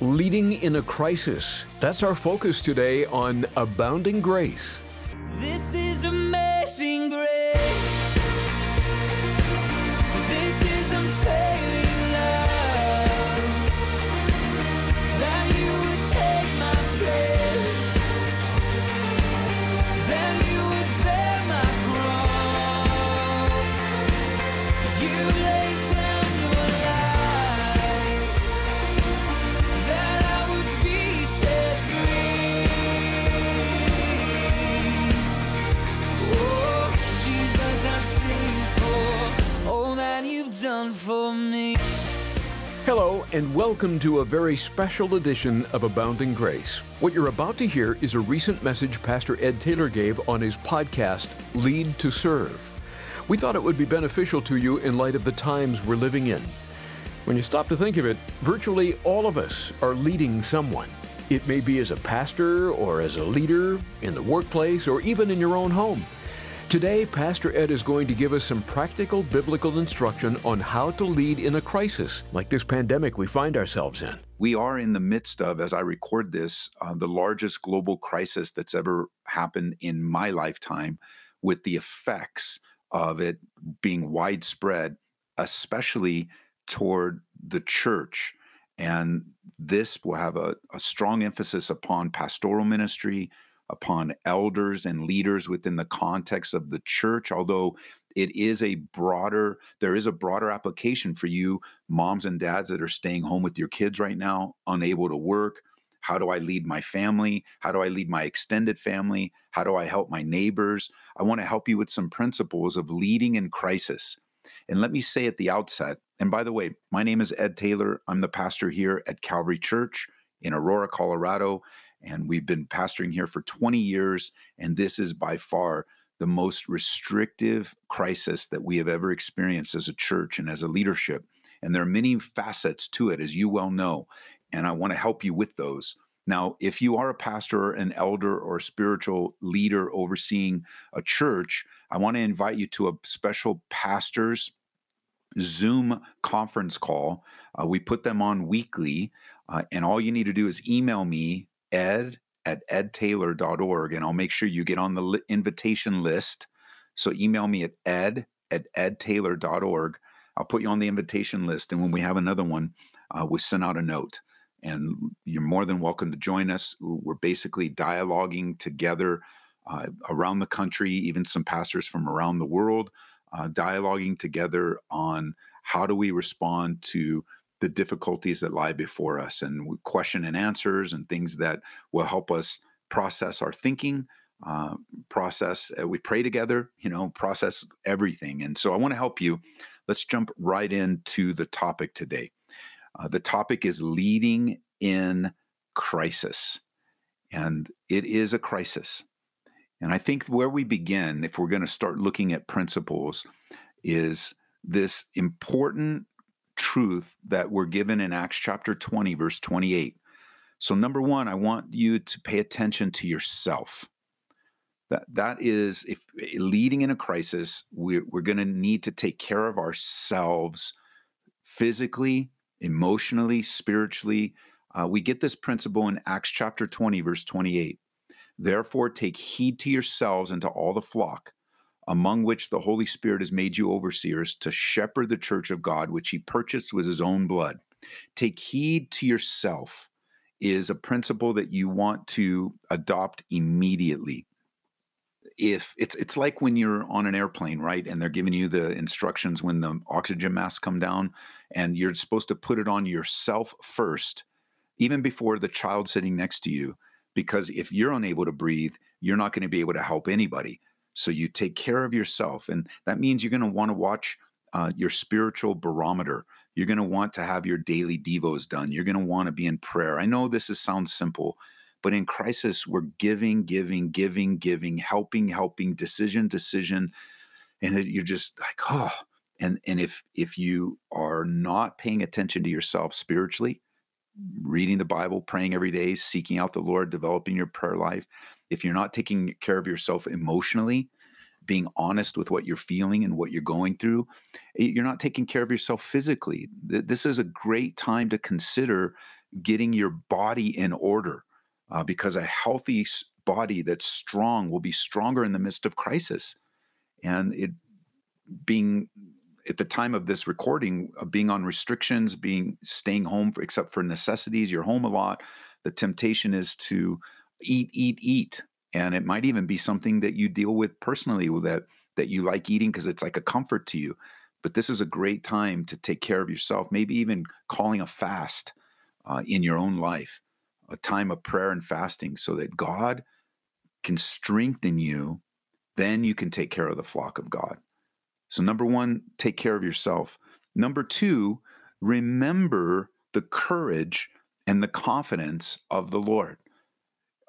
Leading in a crisis. That's our focus today on Abounding Grace. This is amazing grace. And welcome to a very special edition of Abounding Grace. What you're about to hear is a recent message Pastor Ed Taylor gave on his podcast, Lead to Serve. We thought it would be beneficial to you in light of the times we're living in. When you stop to think of it, virtually all of us are leading someone. It may be as a pastor or as a leader, in the workplace, or even in your own home. Today, Pastor Ed is going to give us some practical biblical instruction on how to lead in a crisis like this pandemic we find ourselves in. We are in the midst of, as I record this, uh, the largest global crisis that's ever happened in my lifetime, with the effects of it being widespread, especially toward the church. And this will have a, a strong emphasis upon pastoral ministry, upon elders and leaders within the context of the church, although it is a broader there is a broader application for you moms and dads that are staying home with your kids right now unable to work. How do i lead my family? How do i lead my extended family? How do i help my neighbors? I want to help you with some principles of leading in crisis. And let me say at the outset and by the way my name is ed taylor. I'm the pastor here at calvary church in aurora colorado and we've been pastoring here for 20 years and this is by far the most restrictive crisis that we have ever experienced as a church and as a leadership. And there are many facets to it, as you well know. And I want to help you with those. Now, if you are a pastor, an elder, or a spiritual leader overseeing a church, I want to invite you to a special pastors Zoom conference call. Uh, we put them on weekly. Uh, and all you need to do is email me, ed at edtaylor.org, and I'll make sure you get on the li- invitation list. So email me at ed at edtaylor.org. I'll put you on the invitation list. And when we have another one, uh, we send out a note. And you're more than welcome to join us. We're basically dialoguing together uh, around the country, even some pastors from around the world, uh, dialoguing together on how do we respond to the difficulties that lie before us and question and answers and things that will help us process our thinking uh, process uh, we pray together you know process everything. And so i want to help you. Let's jump right into the topic today. Uh, the topic is leading in crisis. And it is a crisis. And i think where we begin if we're going to start looking at principles is this important truth that we're given in Acts chapter 20, verse 28. So, number one, I want you to pay attention to yourself. That, that is, if leading in a crisis, we're, we're going to need to take care of ourselves physically, emotionally, spiritually. Uh, we get this principle in Acts chapter 20, verse 28. Therefore, take heed to yourselves and to all the flock among which the Holy Spirit has made you overseers to shepherd the church of God, which he purchased with his own blood. Take heed to yourself is a principle that you want to adopt immediately. If it's it's like when you're on an airplane, right? And they're giving you the instructions when the oxygen masks come down, and you're supposed to put it on yourself first, even before the child sitting next to you, because if you're unable to breathe, you're not going to be able to help anybody. So you take care of yourself. And that means you're going to want to watch uh, your spiritual barometer. You're going to want to have your daily devos done. You're going to want to be in prayer. I know this is, sounds simple, but in crisis, we're giving, giving, giving, giving, helping, helping, decision, decision. And you're just like, oh, and and if if you are not paying attention to yourself spiritually reading the bible praying every day seeking out the lord developing your prayer life if you're not taking care of yourself emotionally, being honest with what you're feeling and what you're going through, eh, you're not taking care of yourself physically. This is a great time to consider getting your body in order uh, because a healthy body that's strong will be stronger in the midst of crisis. And it being at the time of this recording, uh, being on restrictions, being staying home for, except for necessities, you're home a lot. The temptation is to eat, eat, eat, and it might even be something that you deal with personally that that you like eating because it's like a comfort to you. But this is a great time to take care of yourself. Maybe even calling a fast uh, in your own life, a time of prayer and fasting, so that God can strengthen you. Then you can take care of the flock of God. So, number one, take care of yourself. Number two, remember the courage and the confidence of the Lord.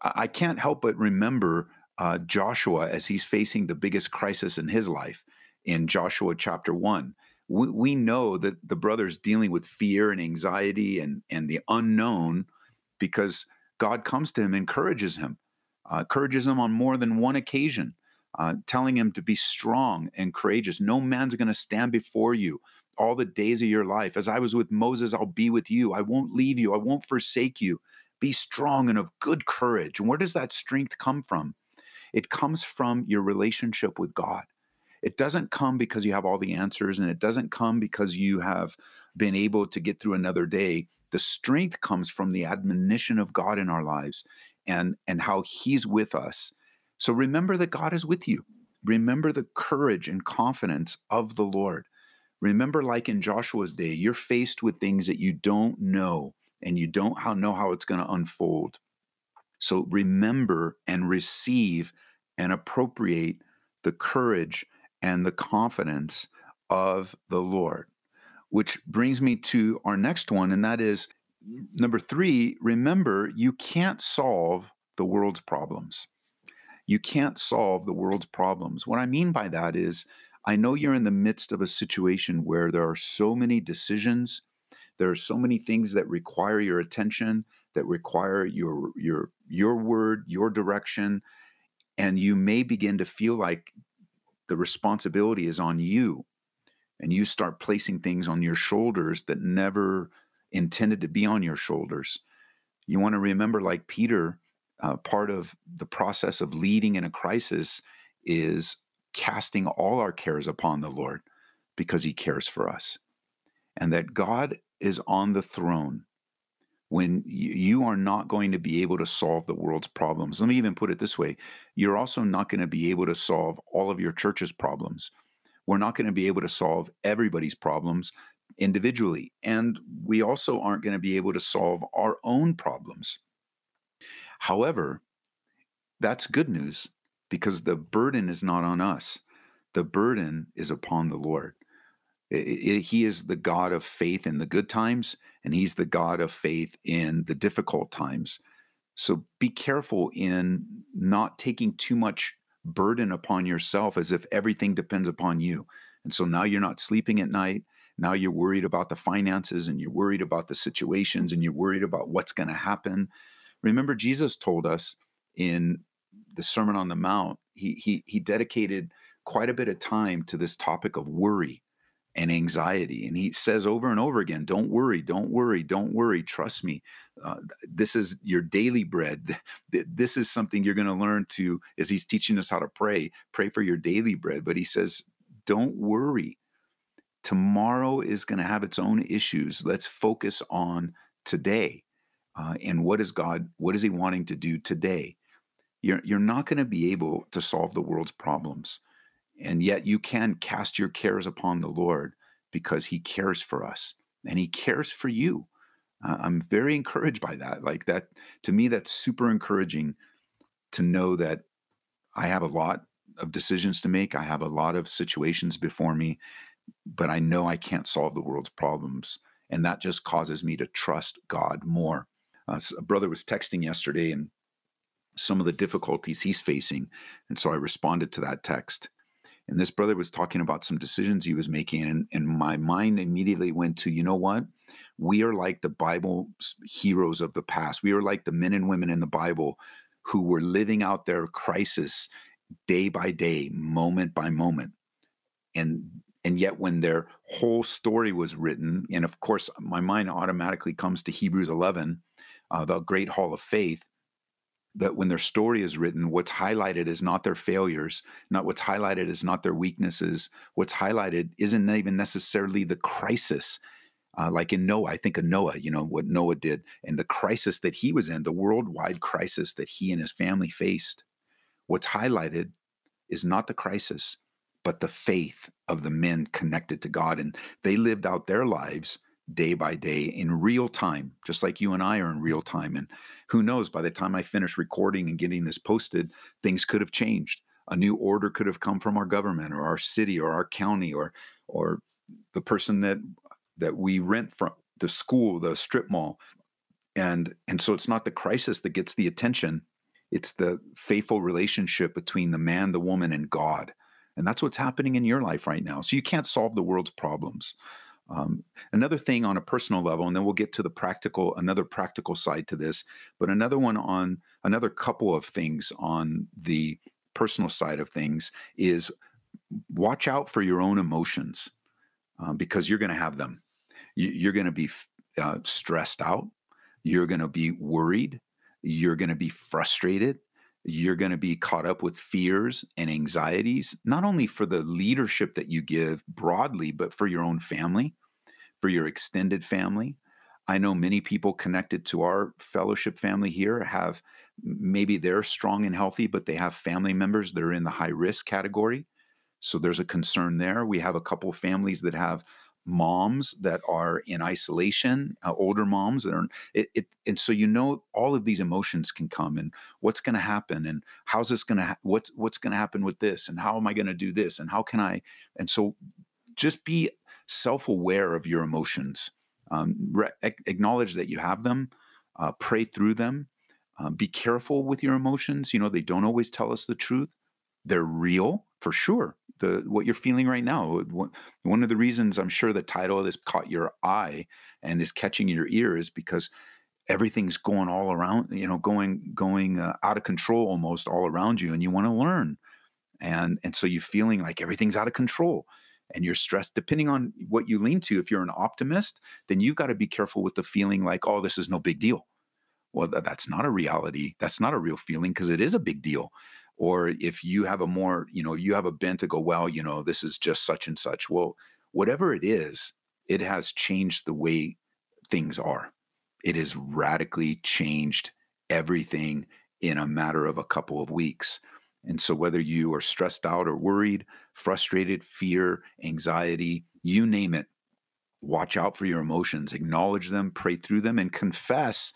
I can't help but remember uh, Joshua as he's facing the biggest crisis in his life in Joshua chapter one. We, we know that the brother's dealing with fear and anxiety and, and the unknown because God comes to him, encourages him, uh, encourages him on more than one occasion uh, telling him to be strong and courageous. No man's going to stand before you all the days of your life. As I was with Moses, I'll be with you. I won't leave you. I won't forsake you. Be strong and of good courage. And where does that strength come from? It comes from your relationship with God. It doesn't come because you have all the answers and it doesn't come because you have been able to get through another day. The strength comes from the admonition of God in our lives and and how he's with us so remember that God is with you. Remember the courage and confidence of the Lord. Remember, like in Joshua's day, you're faced with things that you don't know and you don't know how it's going to unfold. So remember and receive and appropriate the courage and the confidence of the Lord. Which brings me to our next one, and that is number three remember, you can't solve the world's problems you can't solve the world's problems. What I mean by that is, I know you're in the midst of a situation where there are so many decisions, there are so many things that require your attention, that require your your your word, your direction, and you may begin to feel like the responsibility is on you and you start placing things on your shoulders that never intended to be on your shoulders. You want to remember like Peter uh, part of the process of leading in a crisis is casting all our cares upon the Lord because he cares for us. And that God is on the throne when you are not going to be able to solve the world's problems. Let me even put it this way you're also not going to be able to solve all of your church's problems. We're not going to be able to solve everybody's problems individually. And we also aren't going to be able to solve our own problems However, that's good news because the burden is not on us. The burden is upon the Lord. It, it, he is the God of faith in the good times, and He's the God of faith in the difficult times. So be careful in not taking too much burden upon yourself as if everything depends upon you. And so now you're not sleeping at night. Now you're worried about the finances and you're worried about the situations and you're worried about what's going to happen. Remember, Jesus told us in the Sermon on the Mount, he, he, he dedicated quite a bit of time to this topic of worry and anxiety. And he says over and over again, don't worry, don't worry, don't worry, trust me. Uh, this is your daily bread. This is something you're going to learn to, as he's teaching us how to pray, pray for your daily bread. But he says, don't worry. Tomorrow is going to have its own issues. Let's focus on today uh, and what is God, what is He wanting to do today? You're, you're not going to be able to solve the world's problems. And yet you can cast your cares upon the Lord because He cares for us and He cares for you. Uh, I'm very encouraged by that. Like that, to me, that's super encouraging to know that I have a lot of decisions to make. I have a lot of situations before me, but I know I can't solve the world's problems. And that just causes me to trust God more. Uh, a brother was texting yesterday and some of the difficulties he's facing. And so I responded to that text. And this brother was talking about some decisions he was making. And, and my mind immediately went to, you know what? We are like the Bible heroes of the past. We are like the men and women in the Bible who were living out their crisis day by day, moment by moment. And and yet when their whole story was written and of course my mind automatically comes to hebrews 11 uh, the great hall of faith that when their story is written what's highlighted is not their failures not what's highlighted is not their weaknesses what's highlighted isn't even necessarily the crisis uh, like in Noah, I think of Noah, you know, what Noah did and the crisis that he was in, the worldwide crisis that he and his family faced. What's highlighted is not the crisis, but the faith of the men connected to God. And they lived out their lives day by day in real time, just like you and I are in real time. And who knows, by the time I finish recording and getting this posted, things could have changed. A new order could have come from our government or our city or our county or or the person that that we rent from the school, the strip mall. And and so it's not the crisis that gets the attention. It's the faithful relationship between the man, the woman, and God. And that's what's happening in your life right now. So you can't solve the world's problems. Um, another thing on a personal level, and then we'll get to the practical, another practical side to this, but another one on another couple of things on the personal side of things is watch out for your own emotions uh, because you're going to have them you're going to be uh, stressed out. You're going to be worried. You're going to be frustrated. You're going to be caught up with fears and anxieties, not only for the leadership that you give broadly, but for your own family, for your extended family. I know many people connected to our fellowship family here have maybe they're strong and healthy, but they have family members that are in the high risk category. So there's a concern there. We have a couple of families that have moms that are in isolation, uh, older moms that are, it, it, and so you know all of these emotions can come, and what's going to happen, and how's this going to, ha- what's what's going to happen with this, and how am I going to do this, and how can I, and so just be self-aware of your emotions, um, re- acknowledge that you have them, uh, pray through them, uh, be careful with your emotions. You know they don't always tell us the truth; they're real for sure the what you're feeling right now. One of the reasons I'm sure the title of this caught your eye and is catching your ear is because everything's going all around, you know, going going uh, out of control almost all around you, and you want to learn, and and so you're feeling like everything's out of control, and you're stressed. Depending on what you lean to, if you're an optimist, then you've got to be careful with the feeling like, oh, this is no big deal. Well, that's not a reality. That's not a real feeling because it is a big deal or if you have a more you know you have a bent to go well you know this is just such and such well whatever it is it has changed the way things are it has radically changed everything in a matter of a couple of weeks and so whether you are stressed out or worried frustrated fear anxiety you name it watch out for your emotions acknowledge them pray through them and confess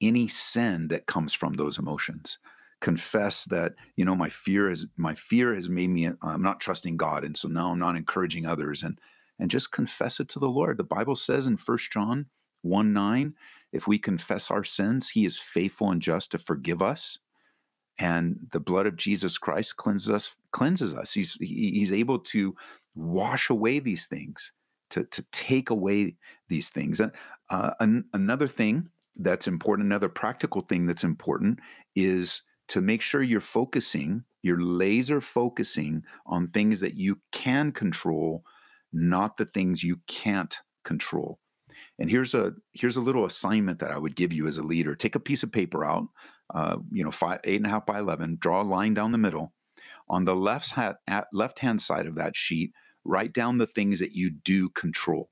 any sin that comes from those emotions. Confess that you know my fear is my fear has made me i'm not trusting god and so now i'm not encouraging others and and just confess it to the lord. The bible says in First john 1 9 if we confess our sins he is faithful and just to forgive us and the blood of jesus christ cleanses us cleanses us he's he's able to wash away these things to to take away these things uh, an, another thing that's important another practical thing that's important is to make sure you're focusing, you're laser focusing on things that you can control, not the things you can't control. And here's a here's a little assignment that I would give you as a leader. Take a piece of paper out, uh, you know, five, eight and a half by eleven. Draw a line down the middle. On the left hat, left hand side of that sheet, write down the things that you do control.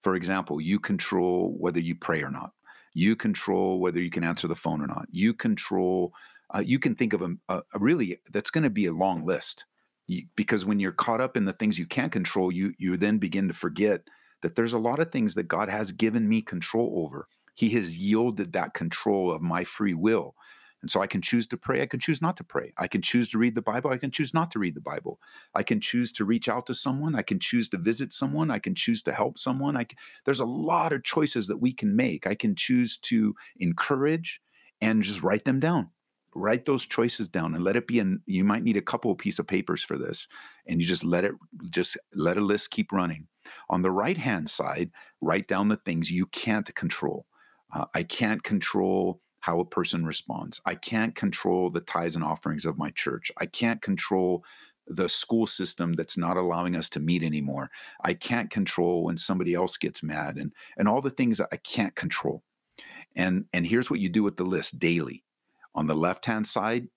For example, you control whether you pray or not. You control whether you can answer the phone or not. You control uh, you can think of a, a, a really that's going to be a long list you, because when you're caught up in the things you can't control you you then begin to forget that there's a lot of things that god has given me control over he has yielded that control of my free will and so I can choose to pray. I can choose not to pray. I can choose to read the Bible. I can choose not to read the Bible. I can choose to reach out to someone. I can choose to visit someone. I can choose to help someone. I can, there's a lot of choices that we can make. I can choose to encourage and just write them down write those choices down and let it be in you might need a couple of piece of papers for this and you just let it just let a list keep running on the right hand side write down the things you can't control uh, i can't control how a person responds i can't control the tithes and offerings of my church i can't control the school system that's not allowing us to meet anymore. I can't control when somebody else gets mad and and all the things I can't control. And and here's what you do with the list daily. On the left-hand side,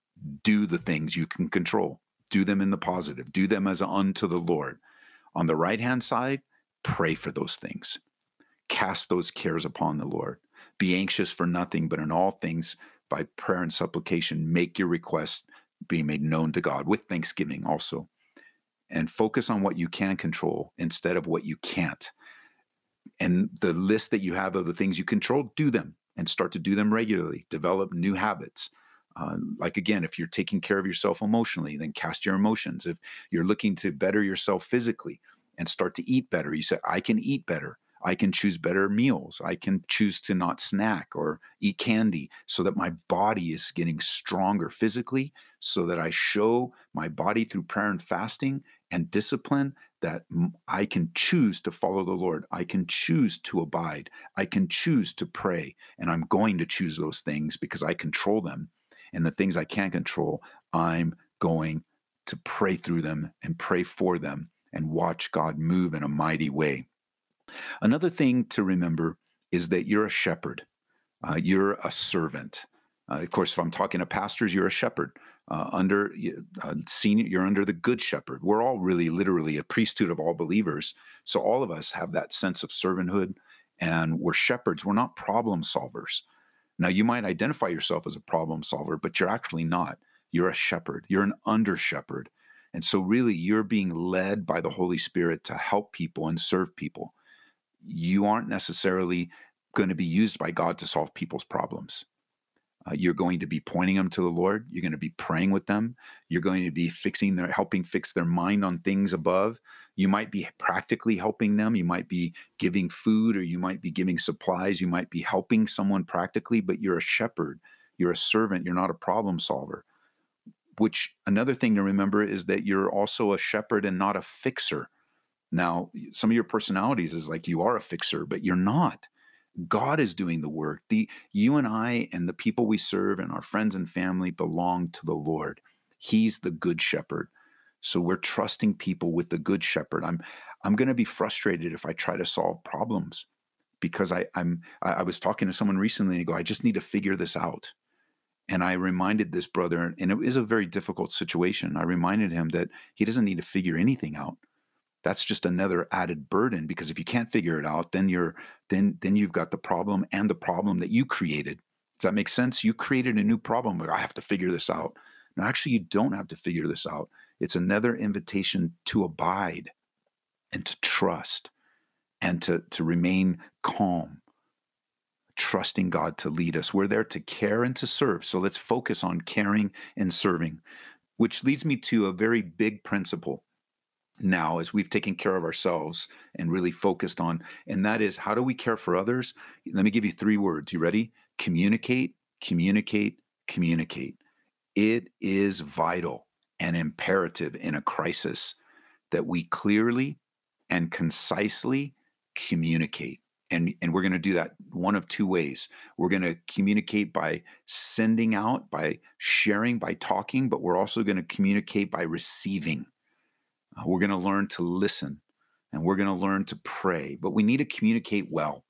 do the things you can control. Do them in the positive. Do them as unto the Lord. On the right-hand side, pray for those things. Cast those cares upon the Lord. Be anxious for nothing, but in all things by prayer and supplication make your requests be made known to God with thanksgiving also. And focus on what you can control instead of what you can't. And the list that you have of the things you control, do them and start to do them regularly. Develop new habits. Uh, like again, if you're taking care of yourself emotionally, then cast your emotions. If you're looking to better yourself physically and start to eat better, you say, I can eat better. I can choose better meals. I can choose to not snack or eat candy so that my body is getting stronger physically, so that I show my body through prayer and fasting and discipline that I can choose to follow the Lord. I can choose to abide. I can choose to pray. And I'm going to choose those things because I control them. And the things I can't control, I'm going to pray through them and pray for them and watch God move in a mighty way. Another thing to remember is that you're a shepherd, uh, you're a servant. Uh, of course, if I'm talking to pastors, you're a shepherd. Uh, under uh, senior, you're under the good shepherd. We're all really, literally, a priesthood of all believers. So all of us have that sense of servanthood, and we're shepherds. We're not problem solvers. Now, you might identify yourself as a problem solver, but you're actually not. You're a shepherd. You're an under shepherd, and so really, you're being led by the Holy Spirit to help people and serve people you aren't necessarily going to be used by God to solve people's problems. Uh, you're going to be pointing them to the Lord. You're going to be praying with them. You're going to be fixing their, helping fix their mind on things above. You might be practically helping them. You might be giving food or you might be giving supplies. You might be helping someone practically, but you're a shepherd. You're a servant. You're not a problem solver. Which another thing to remember is that you're also a shepherd and not a fixer. Now, some of your personalities is like you are a fixer, but you're not. God is doing the work. The you and I and the people we serve and our friends and family belong to the Lord. He's the good shepherd. So we're trusting people with the good shepherd. I'm I'm going to be frustrated if I try to solve problems because I I'm I, was talking to someone recently and I go, I just need to figure this out. And I reminded this brother, and it is a very difficult situation. I reminded him that he doesn't need to figure anything out that's just another added burden because if you can't figure it out then you're then then you've got the problem and the problem that you created. Does that make sense? You created a new problem but i have to figure this out. No actually you don't have to figure this out. It's another invitation to abide and to trust and to to remain calm trusting god to lead us. We're there to care and to serve. So let's focus on caring and serving which leads me to a very big principle now as we've taken care of ourselves and really focused on and that is how do we care for others? Let me give you three words. You ready? Communicate communicate communicate. It is vital and imperative in a crisis that we clearly and concisely communicate and and we're going to do that one of two ways. We're going to communicate by sending out by sharing by talking but we're also going to communicate by receiving uh, we're going to learn to listen and we're going to learn to pray, but we need to communicate well.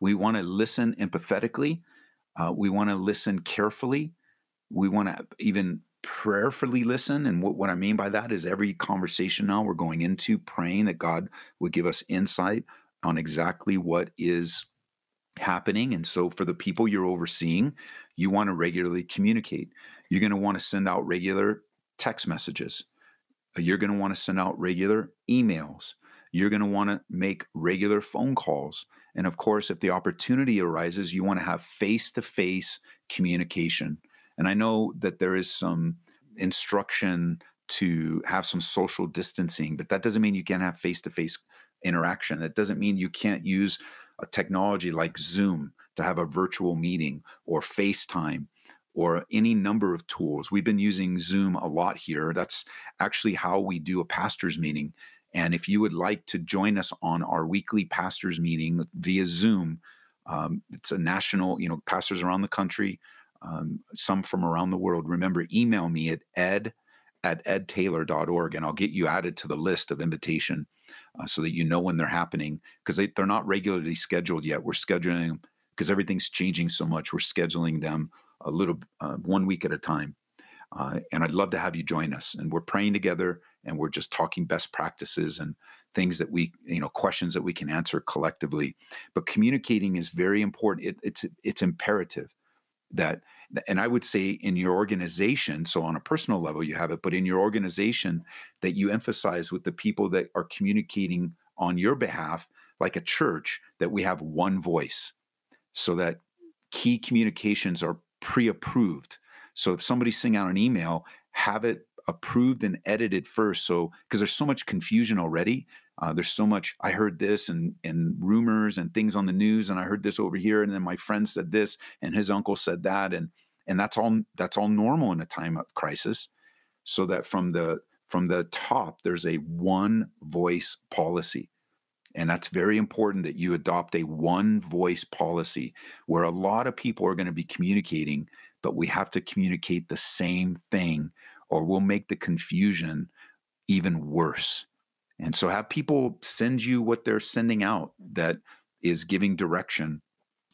We want to listen empathetically. Uh, we want to listen carefully. We want to even prayerfully listen. And what, what I mean by that is every conversation now we're going into praying that God would give us insight on exactly what is happening. And so, for the people you're overseeing, you want to regularly communicate. You're going to want to send out regular text messages. Uh, you're going to want to send out regular emails. You're going to want to make regular phone calls. And of course, if the opportunity arises, you want to have face to face communication. And I know that there is some instruction to have some social distancing, but that doesn't mean you can't have face to face interaction. That doesn't mean you can't use a technology like Zoom to have a virtual meeting or FaceTime or any number of tools. We've been using Zoom a lot here. That's actually how we do a pastor's meeting. And if you would like to join us on our weekly pastors meeting via Zoom, um, it's a national, you know, pastors around the country, um, some from around the world. Remember, email me at ed at edtaylor.org, and I'll get you added to the list of invitation uh, so that you know when they're happening because they, they're not regularly scheduled yet. We're scheduling them because everything's changing so much. We're scheduling them a little uh, one week at a time. Uh, and I'd love to have you join us. And we're praying together and we're just talking best practices and things that we, you know, questions that we can answer collectively. But communicating is very important. It, it's it's imperative that and I would say in your organization, so on a personal level you have it, but in your organization that you emphasize with the people that are communicating on your behalf, like a church, that we have one voice so that key communications are pre-approved. So if somebody's sending out an email, have it approved and edited first. So because there's so much confusion already, uh, there's so much. I heard this and and rumors and things on the news, and I heard this over here, and then my friend said this, and his uncle said that, and and that's all that's all normal in a time of crisis. So that from the from the top, there's a one voice policy. And that's very important that you adopt a one voice policy where a lot of people are going to be communicating, but we have to communicate the same thing or we'll make the confusion even worse. And so have people send you what they're sending out that is giving direction.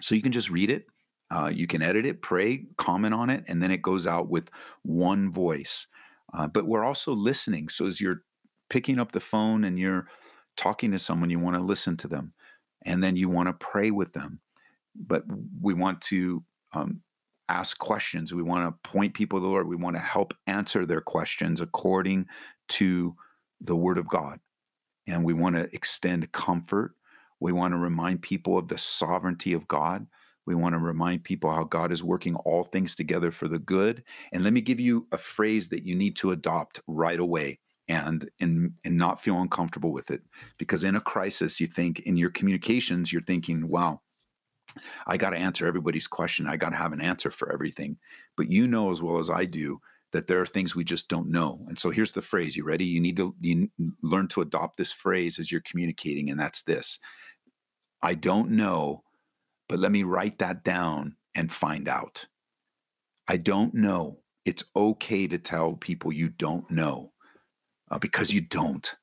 So you can just read it, uh, you can edit it, pray, comment on it, and then it goes out with one voice. Uh, but we're also listening. So as you're picking up the phone and you're talking to someone, you want to listen to them and then you want to pray with them. But we want to um, ask questions. We want to point people to the Lord. We want to help answer their questions according to the Word of God and we want to extend comfort. We want to remind people of the sovereignty of God. We want to remind people how God is working all things together for the good. And let me give you a phrase that you need to adopt right away and and and not feel uncomfortable with it because in a crisis you think in your communications you're thinking wow I got to answer everybody's question I got to have an answer for everything but you know as well as I do that there are things we just don't know. And so here's the phrase. You ready? You need to you learn to adopt this phrase as you're communicating, and that's this I don't know, but let me write that down and find out. I don't know. It's okay to tell people you don't know uh, because you don't.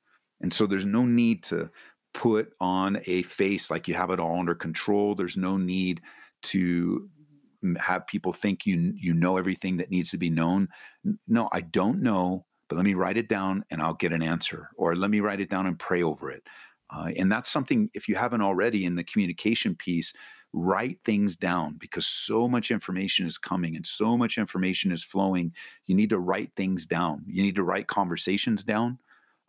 And so there's no need to put on a face like you have it all under control. There's no need to have people think you you know everything that needs to be known. No, I don't know, but let me write it down and I'll get an answer, or let me write it down and pray over it. Uh, and that's something if you haven't already in the communication piece, write things down because so much information is coming and so much information is flowing. You need to write things down. You need to write conversations down.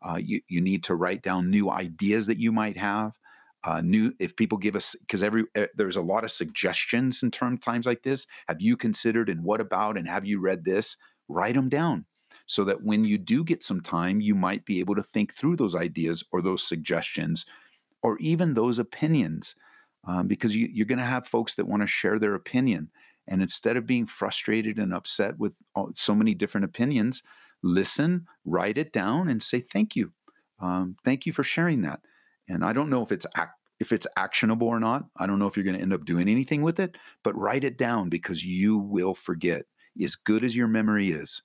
Uh, you, you need to write down new ideas that you might have uh, new if people give us because every uh, there's a lot of suggestions in term times like this have you considered and what about and have you read this write them down so that when you do get some time you might be able to think through those ideas or those suggestions or even those opinions um, because you, you're going to have folks that want to share their opinion and instead of being frustrated and upset with all, so many different opinions listen write it down and say thank you um, thank you for sharing that and I don't know if it's if it's actionable or not. I don't know if you're going to end up doing anything with it, but write it down because you will forget. As good as your memory is,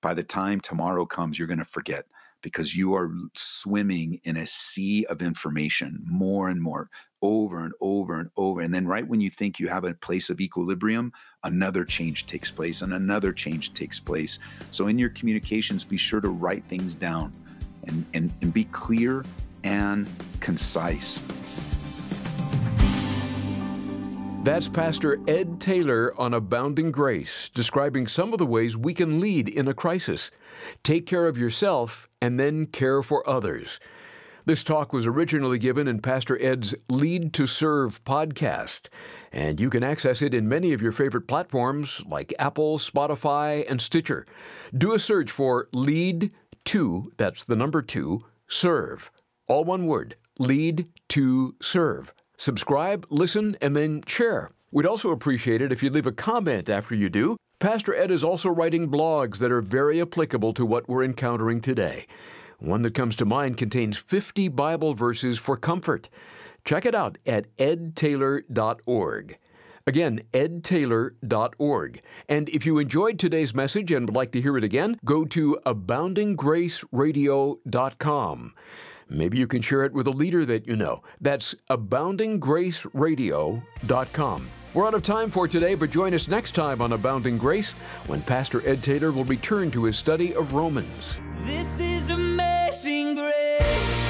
by the time tomorrow comes, you're going to forget because you are swimming in a sea of information more and more over and over and over. And then, right when you think you have a place of equilibrium, another change takes place and another change takes place. So, in your communications, be sure to write things down and, and, and be clear and concise. That's Pastor Ed Taylor on Abounding Grace, describing some of the ways we can lead in a crisis. Take care of yourself and then care for others. This talk was originally given in Pastor Ed's Lead to Serve podcast, and you can access it in many of your favorite platforms like Apple, Spotify, and Stitcher. Do a search for Lead to, that's the number two, Serve. All one word lead to serve. Subscribe, listen, and then share. We'd also appreciate it if you'd leave a comment after you do. Pastor Ed is also writing blogs that are very applicable to what we're encountering today. One that comes to mind contains 50 Bible verses for comfort. Check it out at edtaylor.org. Again, edtaylor.org. And if you enjoyed today's message and would like to hear it again, go to aboundinggraceradio.com. Maybe you can share it with a leader that you know. That's aboundinggraceradio.com. We're out of time for today, but join us next time on Abounding Grace when Pastor Ed Taylor will return to his study of Romans. This is amazing grace.